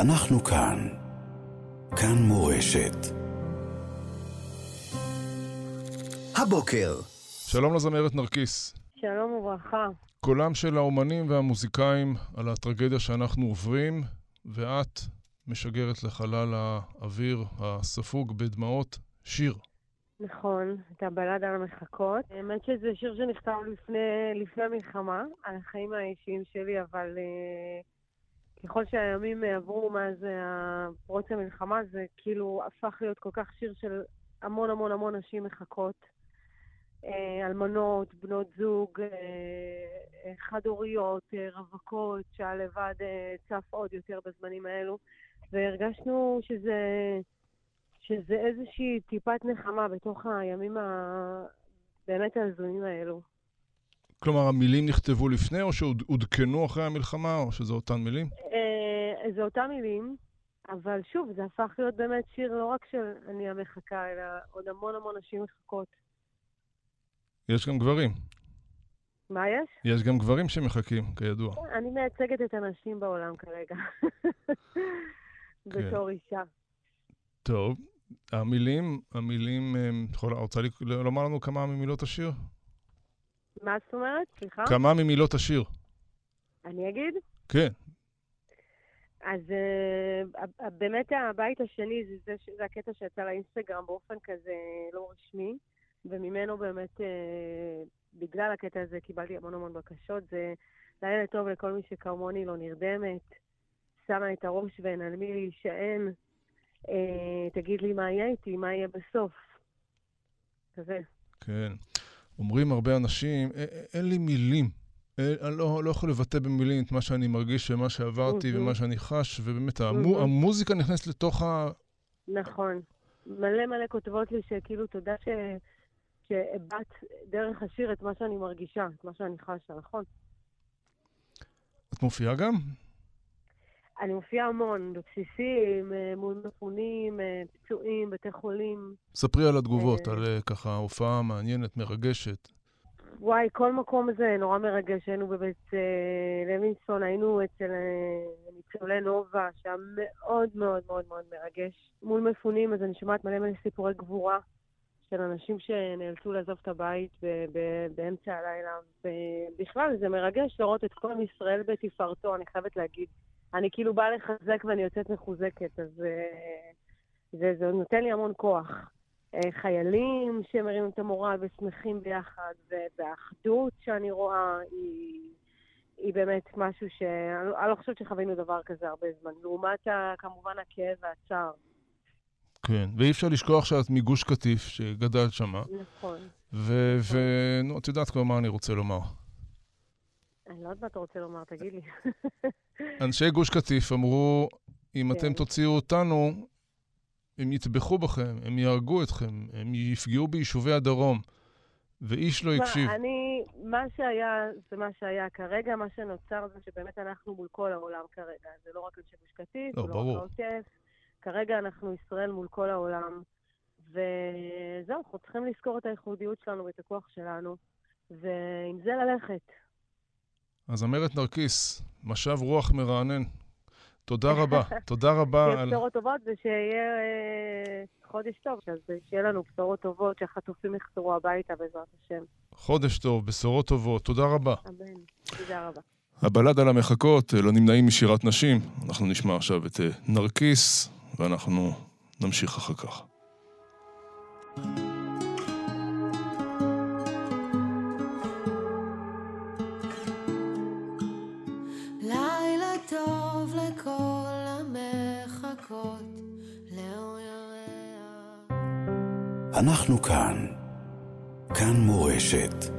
אנחנו כאן. כאן מורשת. הבוקר. שלום לזמרת נרקיס. שלום וברכה. קולם של האומנים והמוזיקאים על הטרגדיה שאנחנו עוברים, ואת משגרת לחלל האוויר הספוג בדמעות שיר. נכון, את הבלדה על המחכות. האמת שזה שיר שנכתב לפני, לפני המלחמה, על החיים האישיים שלי, אבל uh, ככל שהימים עברו מאז פרוץ המלחמה, זה כאילו הפך להיות כל כך שיר של המון המון המון נשים מחכות. אה, אלמנות, בנות זוג, אה, אה, חד-הוריות, רווקות, שהלבד צף עוד יותר בזמנים האלו, והרגשנו שזה, שזה איזושהי טיפת נחמה בתוך הימים הבאמת ההזויים האלו. כלומר, המילים נכתבו לפני, או שעודכנו אחרי המלחמה, או שזה אותן מילים? זה אותן מילים, אבל שוב, זה הפך להיות באמת שיר לא רק של אני המחכה, אלא עוד המון המון נשים מחכות. יש גם גברים. מה יש? יש גם גברים שמחכים, כידוע. אני מייצגת את הנשים בעולם כרגע. כן. בתור אישה. טוב, המילים, המילים, את רוצה לומר לנו כמה ממילות השיר? מה זאת אומרת? סליחה? כמה ממילות השיר. אני אגיד? כן. אז uh, באמת הבית השני זה, זה, זה הקטע שיצא לאינסטגרם באופן כזה לא רשמי. וממנו באמת, אה, בגלל הקטע הזה, קיבלתי המון המון בקשות. זה לילה טוב לכל מי שכמוני לא נרדמת, שמה את הראש ואין על מי להישען. אה, תגיד לי מה יהיה איתי, מה יהיה בסוף. כזה. כן. אומרים הרבה אנשים, אין לי מילים. אני לא, לא יכול לבטא במילים את מה שאני מרגיש ומה שעברתי ומה שאני חש, ובאמת המו, המוזיקה נכנסת לתוך ה... נכון. מלא מלא כותבות לי שכאילו תודה ש... שהבעת דרך השיר את מה שאני מרגישה, את מה שאני חשה, נכון? את מופיעה גם? אני מופיעה המון, בבסיסים, אה, מול מפונים, אה, פצועים, בתי חולים. ספרי על התגובות, אה, על ככה הופעה מעניינת, מרגשת. וואי, כל מקום זה נורא מרגש. היינו בבית לוינסון, היינו אצל ניצולי נובה, שהיה מאוד מאוד מאוד מאוד מרגש. מול מפונים, אז אני שומעת מלא מלא סיפורי גבורה. של אנשים שנאלצו לעזוב את הבית ב- ב- באמצע הלילה. ובכלל, זה מרגש לראות את כל עם ישראל בתפארתו, אני חייבת להגיד. אני כאילו באה לחזק ואני יוצאת מחוזקת, אז אה, זה, זה נותן לי המון כוח. אה, חיילים שמרימים את המורל ושמחים ביחד, והאחדות שאני רואה היא, היא באמת משהו שאני לא חושבת שחווינו דבר כזה הרבה זמן. לעומת כמובן הכאב והצער. כן, ואי אפשר לשכוח שאת מגוש קטיף, שגדלת שמה. נכון. ונו, נכון. את יודעת כבר מה אני רוצה לומר. אני לא יודעת מה אתה רוצה לומר, תגיד לי. אנשי גוש קטיף אמרו, אם אתם כן. תוציאו אותנו, הם יטבחו בכם, הם יהרגו אתכם, הם יפגעו ביישובי הדרום, ואיש לא הקשיב. אני, מה שהיה, זה מה שהיה כרגע, מה שנוצר זה שבאמת אנחנו מול כל העולם כרגע. זה לא רק אנשי גוש קטיף, לא, זה לא רק העוטף. כרגע אנחנו ישראל מול כל העולם, וזהו, אנחנו צריכים לזכור את הייחודיות שלנו ואת הכוח שלנו, ועם זה ללכת. אז אמרת נרקיס, משב רוח מרענן. תודה רבה, תודה רבה. שיהיה על... בשורות טובות ושיהיה אה, חודש טוב, אז שיהיה לנו בשורות טובות, שהחטופים יחזרו הביתה בעזרת השם. חודש טוב, בשורות טובות, תודה רבה. אמן, תודה רבה. הבלד על המחכות, לא נמנעים משירת נשים. אנחנו נשמע עכשיו את אה, נרקיס, ואנחנו נמשיך אחר כך. אנחנו כאן. כאן מורשת.